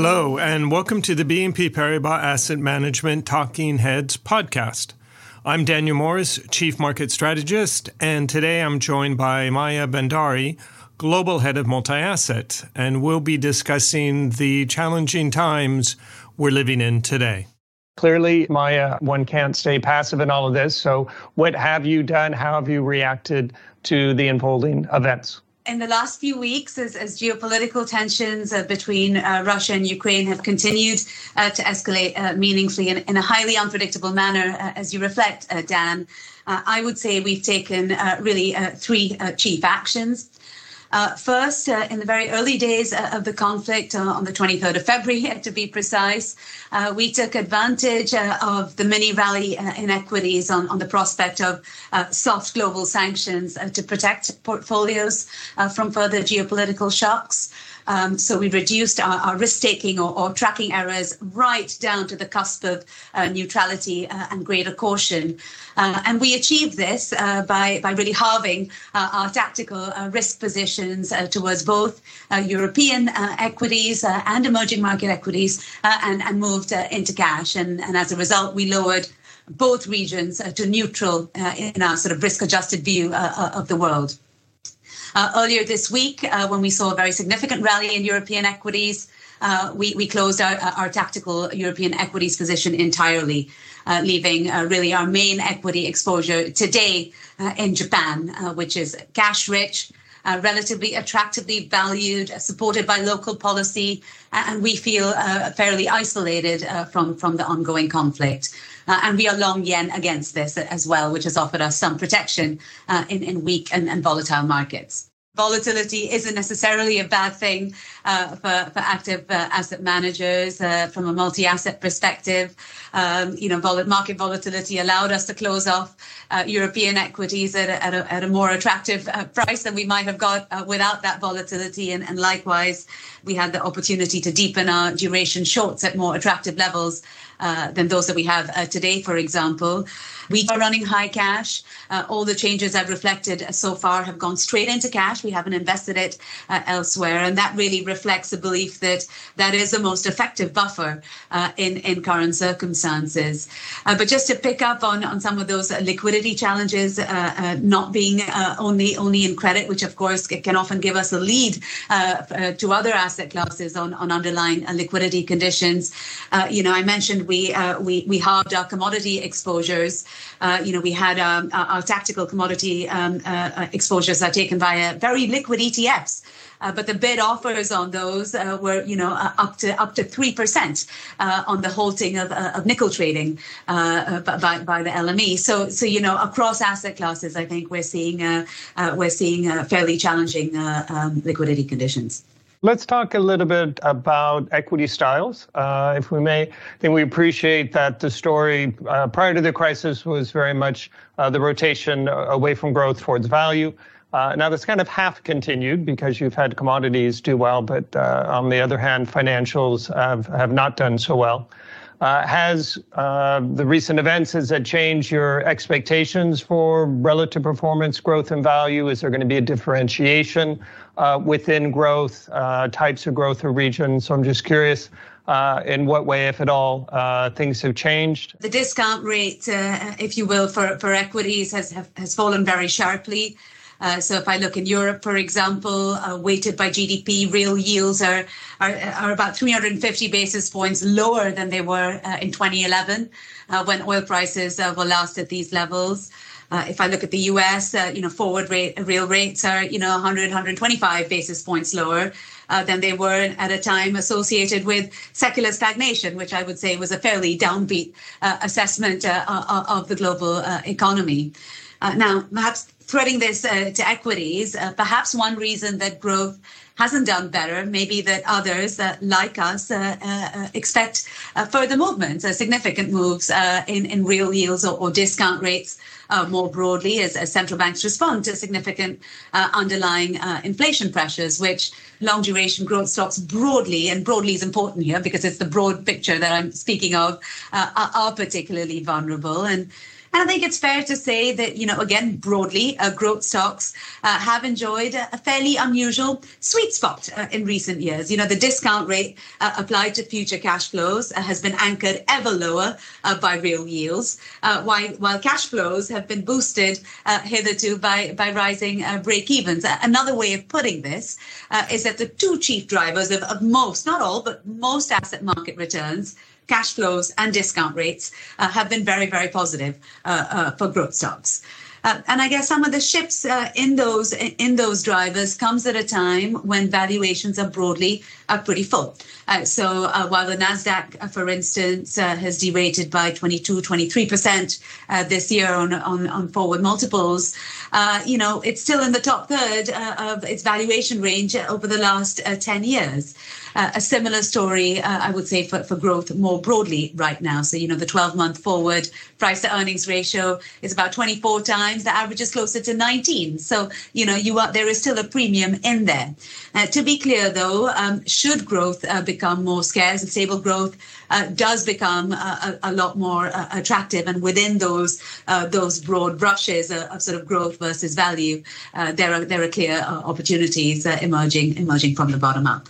Hello, and welcome to the BNP Paribas Asset Management Talking Heads podcast. I'm Daniel Morris, Chief Market Strategist, and today I'm joined by Maya Bhandari, Global Head of Multi Asset, and we'll be discussing the challenging times we're living in today. Clearly, Maya, one can't stay passive in all of this. So, what have you done? How have you reacted to the unfolding events? In the last few weeks, as, as geopolitical tensions uh, between uh, Russia and Ukraine have continued uh, to escalate uh, meaningfully in, in, a highly unpredictable manner, uh, as you reflect, uh, Dan, I would say we've taken really three chief actions. Uh, first, uh, in the very early days uh, of the conflict, uh, on the 23rd of February, to be precise, uh, we took advantage of the mini rally in equities on, on the prospect of soft global sanctions to protect portfolios from further geopolitical shocks. Um, so we reduced our, our risk taking or, or, tracking errors right down to the cusp of uh, neutrality uh, and greater caution. Uh, and we achieved this uh, by, by really halving uh, our tactical uh, risk positions towards both European equities and emerging market equities and, and moved into cash. And, and as a result, we lowered both regions to neutral in our sort of risk adjusted view of the world. Uh, earlier this week, uh, when we saw a very significant rally in European equities, uh, we, we closed our, our tactical European equities position entirely, uh, leaving uh, really our main equity exposure today uh, in Japan, which is cash rich, relatively attractively valued, supported by local policy, and we feel fairly isolated from, from the ongoing conflict. Uh, and we are long yen against this as well, which has offered us some protection uh, in, in weak and, and volatile markets volatility isn't necessarily a bad thing uh, for, for active uh, asset managers uh, from a multi-asset perspective. Um, you know, vol- market volatility allowed us to close off uh, European equities at a, at a, at a more attractive uh, price than we might have got uh, without that volatility. And, and likewise, we had the opportunity to deepen our duration shorts at more attractive levels than those that we have today, for example. We are running high cash. Uh, all the changes I've reflected so far have gone straight into cash. We haven't invested it uh, elsewhere. And that really reflects the belief that that is the most effective buffer uh, in, in current circumstances. Uh, but just to pick up on, on some of those liquidity challenges, not being only, only in credit, which of course can often give us a lead to other asset classes on, on underlying liquidity conditions. you know, I mentioned we uh, we we halved our commodity exposures. Uh, you know, we had um, our, tactical commodity um, uh, uh, exposures are taken via very liquid ETFs. Uh, but the bid offers on those uh, were, you know, uh, up to up to three percent on the halting of, of nickel trading by, by the LME. So, so you know, across asset classes, I think we're seeing we're seeing fairly challenging um, liquidity conditions. Let's talk a little bit about equity styles, uh, if we may. I think we appreciate that the story uh, prior to the crisis was very much uh, the rotation away from growth towards value. Uh, now that's kind of half continued because you've had commodities do well, but uh, on the other hand, financials have, have not done so well. Uh, has uh, the recent events, has that changed your expectations for relative performance, growth, and value? Is there going to be a differentiation uh, within growth, types of growth or regions? So I'm just curious in what way, if at all, things have changed. The discount rate, if you will, for, for equities has, has fallen very sharply. Uh, so if I look in Europe, for example, uh, weighted by GDP, real yields are, are, are about 350 basis points lower than they were uh, in 2011 uh, when oil prices uh, were last at these levels. if I look at the US, you know, forward rate, real rates are, you know, 100, 125 basis points lower. Uh, than they were at a time associated with secular stagnation, which I would say was a fairly downbeat uh, assessment uh, of the global economy. now, perhaps threading this uh, to equities, uh, perhaps one reason that growth hasn't done better, maybe that others uh, like us uh, uh, expect uh, further movements, significant moves in, in real yields or, or discount rates more broadly as, as, central banks respond to significant underlying inflation pressures, which long duration growth stocks broadly, and broadly is important here because it's the broad picture that I'm speaking of, are, are particularly vulnerable. And And I think it's fair to say that, you know, again, broadly, uh, growth stocks uh, have enjoyed a, fairly unusual sweet spot uh, in recent years. You know, the discount rate uh, applied to future cash flows uh, has been anchored ever lower uh, by real yields, while, while cash flows have been boosted hitherto by, by rising break evens. Another way of putting this is that the two chief drivers of, of most, not all, but most asset market returns cash flows and discount rates uh, have been very, very positive uh, uh, for growth stocks. Uh, and I guess some of the shifts uh, in those in those drivers comes at a time when valuations are broadly uh, pretty full. so while the Nasdaq, for instance, has derated by 22, 23 percent this year on, on, on forward multiples, you know it's still in the top third of its valuation range over the last 10 years uh, a similar story, uh, I would say, for, for growth more broadly right now. So, you know, the 12 month forward price to earnings ratio is about 24 times. The average is closer to 19. So, you know, you are there is still a premium in there. Uh, to be clear, though, um, should growth uh, become more scarce and stable growth uh, does become a, a lot more uh, attractive, and within those those broad brushes of sort of growth versus value, there are there are clear opportunities emerging emerging from the bottom up.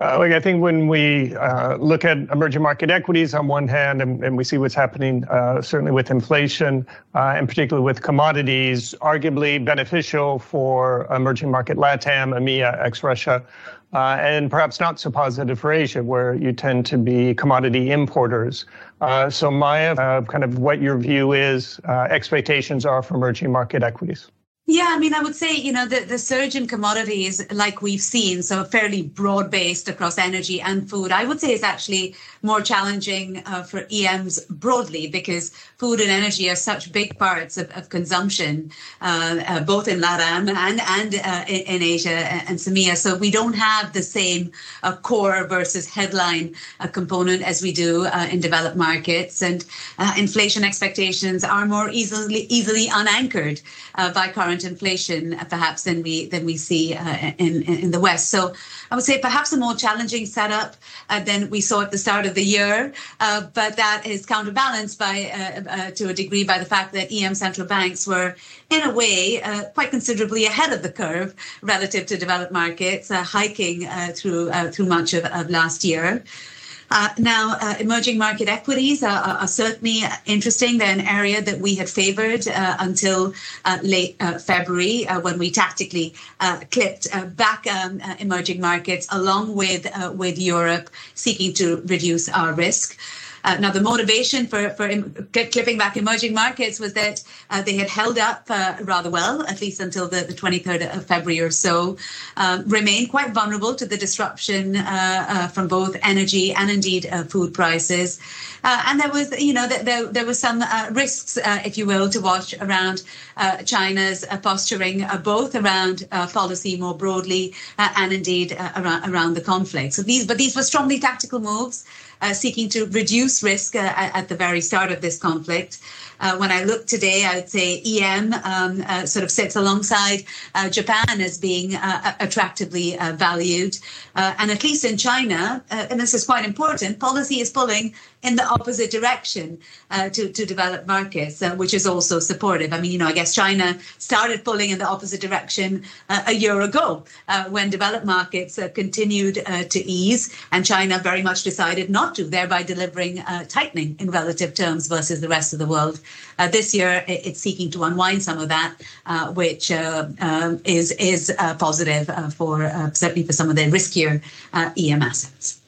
Uh, like I think when we uh, look at emerging market equities on one hand, and, and we see what's happening uh, certainly with inflation, uh, and particularly with commodities, arguably beneficial for emerging market LATAM, EMEA, ex-Russia, uh, and perhaps not so positive for Asia, where you tend to be commodity importers. Uh, so Maya, kind of what your view is, expectations are for emerging market equities. Yeah, I mean, I would say, you know, the, the surge in commodities, like we've seen, so fairly broad based across energy and food, I would say is actually more challenging uh, for EMs broadly because food and energy are such big parts of, of consumption, uh, uh, both in LATAM and, and uh, in, in, Asia and SAMEA. So we don't have the same uh, core versus headline uh, component as we do in developed markets. And inflation expectations are more easily, easily unanchored by current current inflation uh, perhaps than we than we see uh, in in the West. So I would say perhaps a more challenging setup uh, than we saw at the start of the year, uh, but that is counterbalanced by to a degree by the fact that EM central banks were in a way quite considerably ahead of the curve relative to developed markets, hiking through through much of, of last year. Uh, now, uh, emerging market equities are, are, certainly interesting. They're an area that we had favored uh, until uh, late uh, February when we tactically clipped back um, emerging markets along with, with Europe, seeking to reduce our risk. Uh, now, the motivation for, for clipping back emerging markets was that uh, they had held up uh, rather well, at least until the, the 23rd of February or so, um, remained quite vulnerable to the disruption uh, uh, from both energy and indeed uh, food prices. and there was, you know, there, there were some risks, if you will, to watch around China's posturing, both around policy more broadly and indeed around, around the conflict. So these, but these were strongly tactical moves seeking to reduce risk uh, at the very start of this conflict. Uh, when I look today, I would say EM um, uh, sort of sits alongside uh, Japan as being uh, attractively uh, valued. And at least in China, and this is quite important, policy is pulling in the opposite direction to, to developed markets, which is also supportive. I mean, you know, I guess China started pulling in the opposite direction a year ago when developed markets continued to ease, and China very much decided not to, thereby delivering tightening in relative terms versus the rest of the world. Uh, this year, it's seeking to unwind some of that, uh, which uh, um, is is uh, positive uh, for certainly for some of the riskier EM assets.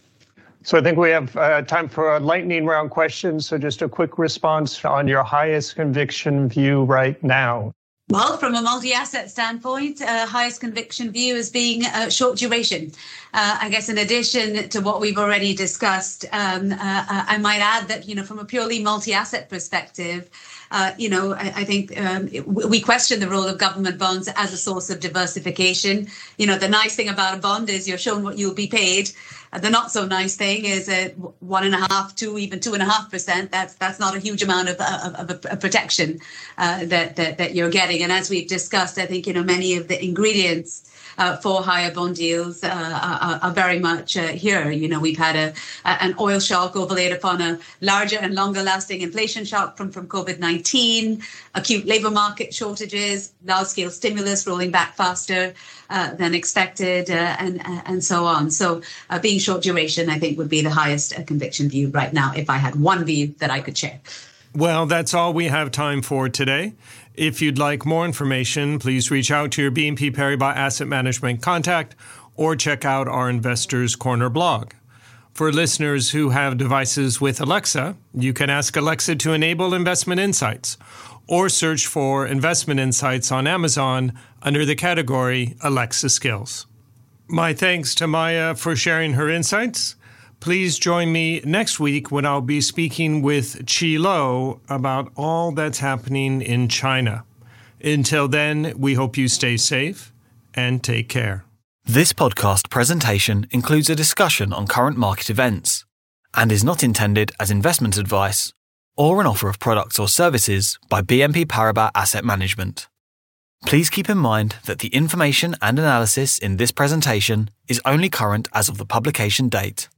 So I think we have time for a lightning round question. So just a quick response on your highest conviction view right now. Well, from a multi-asset standpoint, uh, highest conviction view is being uh, short duration. Uh, I guess in addition to what we've already discussed, um, uh, uh, I might add that you know from a purely multi-asset perspective, uh, you know I, I think um, we question the role of government bonds as a source of diversification. You know the nice thing about a bond is you're shown what you'll be paid. The not so nice thing is at one and a half, two, even two and a half percent. That's that's not a huge amount of of, of a protection uh, that, that that you're getting. And as we've discussed, I think you know many of the ingredients uh, for higher bond yields uh, are, are, very much uh, here. You know, we've had a, an oil shock overlaid upon a larger and longer lasting inflation shock from, from COVID 19, acute labor market shortages, large scale stimulus rolling back faster uh, than expected, uh, and, and so on. So, being short duration, I think, would be the highest conviction view right now if I had one view that I could share. Well, that's all we have time for today. If you'd like more information, please reach out to your BNP Paribas Asset Management contact or check out our Investors Corner blog. For listeners who have devices with Alexa, you can ask Alexa to enable investment insights or search for investment insights on Amazon under the category Alexa Skills. My thanks to Maya for sharing her insights. Please join me next week when I'll be speaking with Chi Lo about all that's happening in China. Until then, we hope you stay safe and take care. This podcast presentation includes a discussion on current market events and is not intended as investment advice or an offer of products or services by BNP Paribas Asset Management. Please keep in mind that the information and analysis in this presentation is only current as of the publication date.